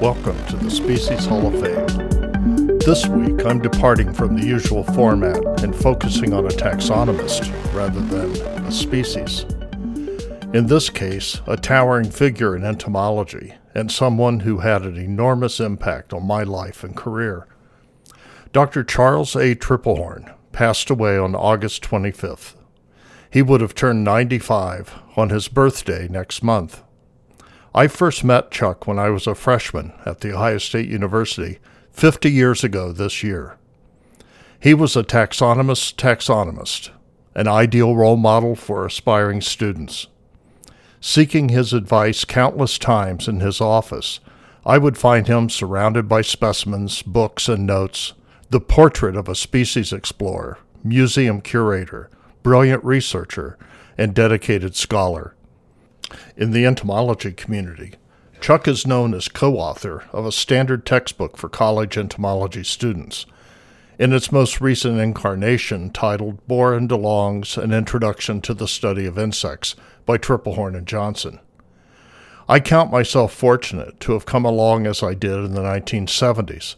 Welcome to the Species Hall of Fame. This week, I'm departing from the usual format and focusing on a taxonomist rather than a species. In this case, a towering figure in entomology and someone who had an enormous impact on my life and career. Dr. Charles A. Triplehorn passed away on August 25th. He would have turned 95 on his birthday next month. I first met Chuck when I was a freshman at The Ohio State University 50 years ago this year. He was a taxonomist taxonomist, an ideal role model for aspiring students. Seeking his advice countless times in his office, I would find him surrounded by specimens, books, and notes, the portrait of a species explorer, museum curator, brilliant researcher, and dedicated scholar. In the entomology community, Chuck is known as co author of a standard textbook for college entomology students. In its most recent incarnation, titled Borror and DeLong's An Introduction to the Study of Insects by Triplehorn and Johnson. I count myself fortunate to have come along as I did in the 1970s.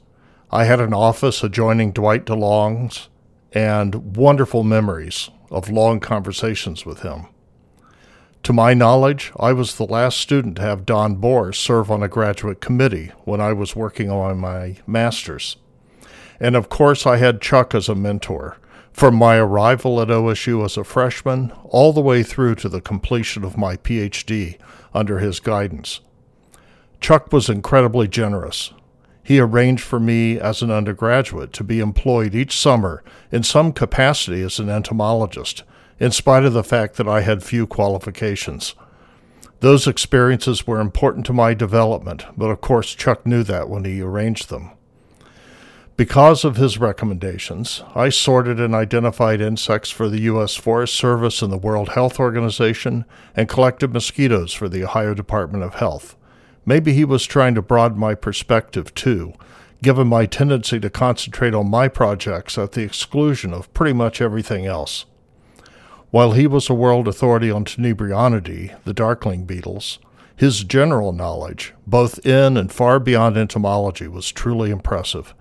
I had an office adjoining Dwight DeLong's and wonderful memories of long conversations with him. To my knowledge, I was the last student to have Don Borror serve on a graduate committee when I was working on my master's. And of course, I had Chuck as a mentor, from my arrival at OSU as a freshman all the way through to the completion of my PhD under his guidance. Chuck was incredibly generous. He arranged for me as an undergraduate to be employed each summer in some capacity as an entomologist in spite of the fact that I had few qualifications. Those experiences were important to my development, but of course Chuck knew that when he arranged them. Because of his recommendations, I sorted and identified insects for the U.S. Forest Service and the World Health Organization and collected mosquitoes for the Ohio Department of Health. Maybe he was trying to broaden my perspective too, given my tendency to concentrate on my projects at the exclusion of pretty much everything else. While he was a world authority on Tenebrionidae, the darkling beetles, his general knowledge, both in and far beyond entomology, was truly impressive.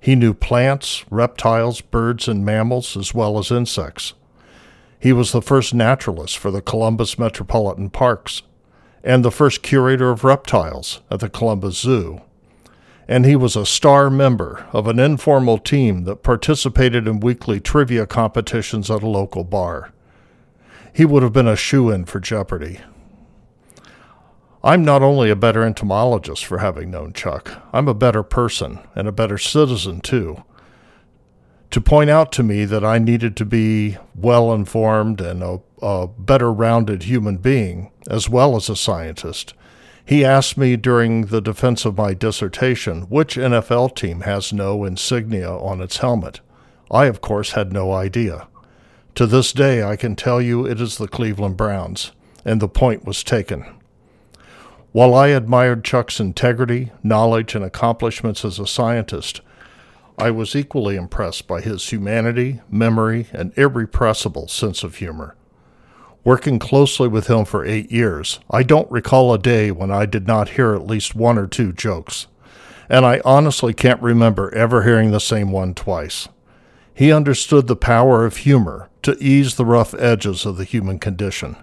He knew plants, reptiles, birds, and mammals, as well as insects. He was the first naturalist for the Columbus Metropolitan Parks and the first curator of reptiles at the Columbus Zoo. And he was a star member of an informal team that participated in weekly trivia competitions at a local bar he would have been a shoe in for Jeopardy. I'm not only a better entomologist for having known Chuck, I'm a better person and a better citizen, too. To point out to me that I needed to be well informed and a, a better rounded human being, as well as a scientist, he asked me during the defense of my dissertation which NFL team has no insignia on its helmet. I, of course, had no idea. To this day, I can tell you it is the Cleveland Browns, and the point was taken. While I admired Chuck's integrity, knowledge, and accomplishments as a scientist, I was equally impressed by his humanity, memory, and irrepressible sense of humor. Working closely with him for eight years, I don't recall a day when I did not hear at least one or two jokes, and I honestly can't remember ever hearing the same one twice. He understood the power of humor to ease the rough edges of the human condition.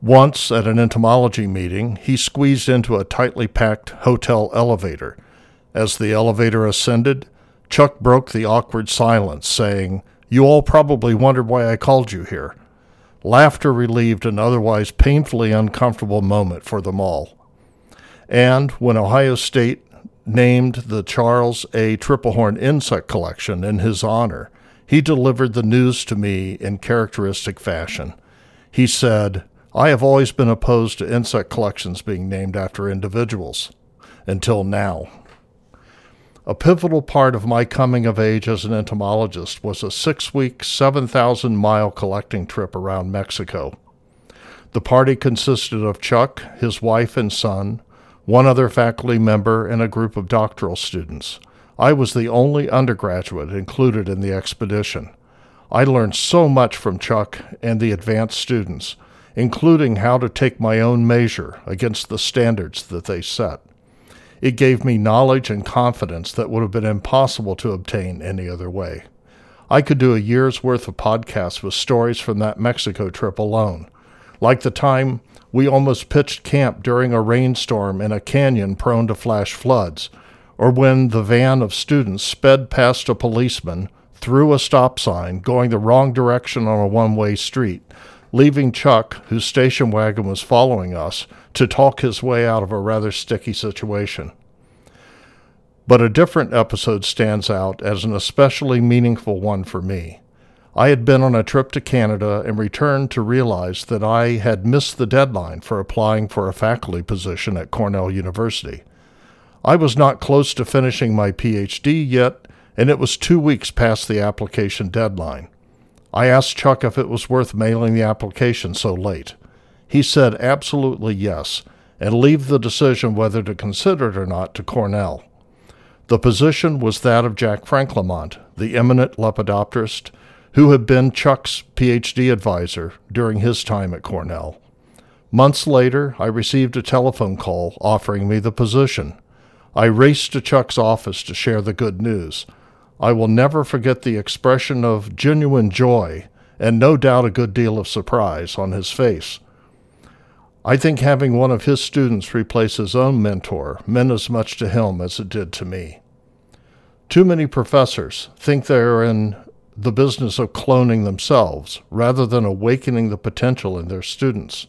Once, at an entomology meeting, he squeezed into a tightly packed hotel elevator. As the elevator ascended, Chuck broke the awkward silence, saying, You all probably wondered why I called you here. Laughter relieved an otherwise painfully uncomfortable moment for them all. And when Ohio State named the Charles A. Triplehorn Insect Collection in his honor, he delivered the news to me in characteristic fashion. He said, I have always been opposed to insect collections being named after individuals, until now. A pivotal part of my coming of age as an entomologist was a six week, 7,000 mile collecting trip around Mexico. The party consisted of Chuck, his wife and son, one other faculty member, and a group of doctoral students. I was the only undergraduate included in the expedition. I learned so much from Chuck and the advanced students, including how to take my own measure against the standards that they set. It gave me knowledge and confidence that would have been impossible to obtain any other way. I could do a year's worth of podcasts with stories from that Mexico trip alone, like the time we almost pitched camp during a rainstorm in a canyon prone to flash floods, or when the van of students sped past a policeman through a stop sign going the wrong direction on a one way street, leaving Chuck, whose station wagon was following us, to talk his way out of a rather sticky situation. But a different episode stands out as an especially meaningful one for me. I had been on a trip to Canada and returned to realize that I had missed the deadline for applying for a faculty position at Cornell University. I was not close to finishing my PhD yet, and it was two weeks past the application deadline. I asked Chuck if it was worth mailing the application so late. He said absolutely yes, and leave the decision whether to consider it or not to Cornell. The position was that of Jack Franclemont, the eminent lepidopterist who had been Chuck's PhD advisor during his time at Cornell. Months later, I received a telephone call offering me the position. I raced to Chuck's office to share the good news. I will never forget the expression of genuine joy and no doubt a good deal of surprise on his face. I think having one of his students replace his own mentor meant as much to him as it did to me. Too many professors think they are in the business of cloning themselves rather than awakening the potential in their students.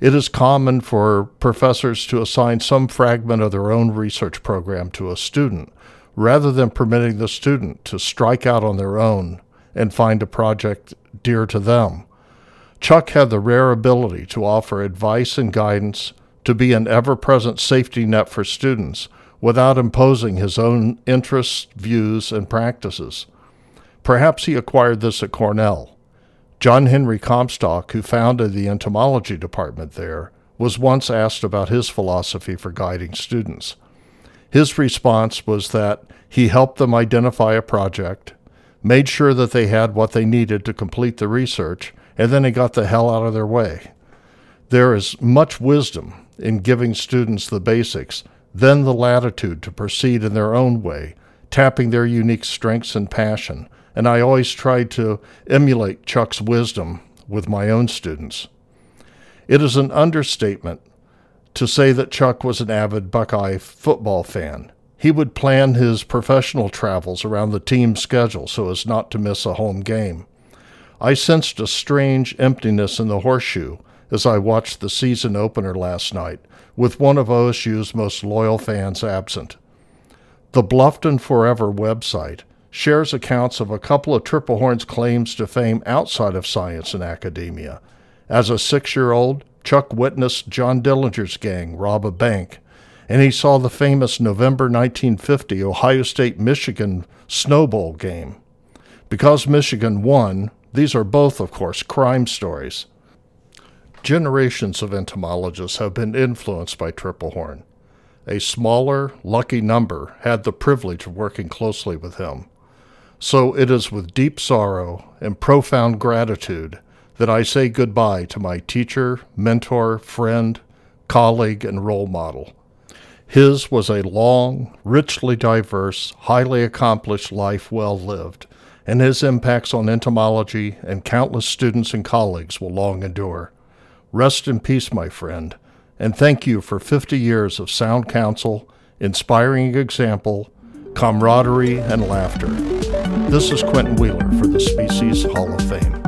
It is common for professors to assign some fragment of their own research program to a student rather than permitting the student to strike out on their own and find a project dear to them. Chuck had the rare ability to offer advice and guidance, to be an ever present safety net for students without imposing his own interests, views, and practices. Perhaps he acquired this at Cornell. John Henry Comstock, who founded the entomology department there, was once asked about his philosophy for guiding students. His response was that he helped them identify a project, made sure that they had what they needed to complete the research, and then he got the hell out of their way. There is much wisdom in giving students the basics, then the latitude to proceed in their own way, tapping their unique strengths and passion. And I always tried to emulate Chuck's wisdom with my own students. It is an understatement to say that Chuck was an avid Buckeye football fan. He would plan his professional travels around the team's schedule so as not to miss a home game. I sensed a strange emptiness in the horseshoe as I watched the season opener last night, with one of OSU's most loyal fans absent. The Bluffton Forever website shares accounts of a couple of Triplehorn's claims to fame outside of science and academia. As a six year old, Chuck witnessed John Dillinger's gang rob a bank, and he saw the famous November 1950 Ohio State Michigan snowball game. Because Michigan won, these are both, of course, crime stories. Generations of entomologists have been influenced by Triple Horn. A smaller, lucky number had the privilege of working closely with him. So it is with deep sorrow and profound gratitude that I say goodbye to my teacher, mentor, friend, colleague, and role model. His was a long, richly diverse, highly accomplished life well lived, and his impacts on entomology and countless students and colleagues will long endure. Rest in peace, my friend, and thank you for 50 years of sound counsel, inspiring example, camaraderie, and laughter. This is Quentin Wheeler for the Species Hall of Fame.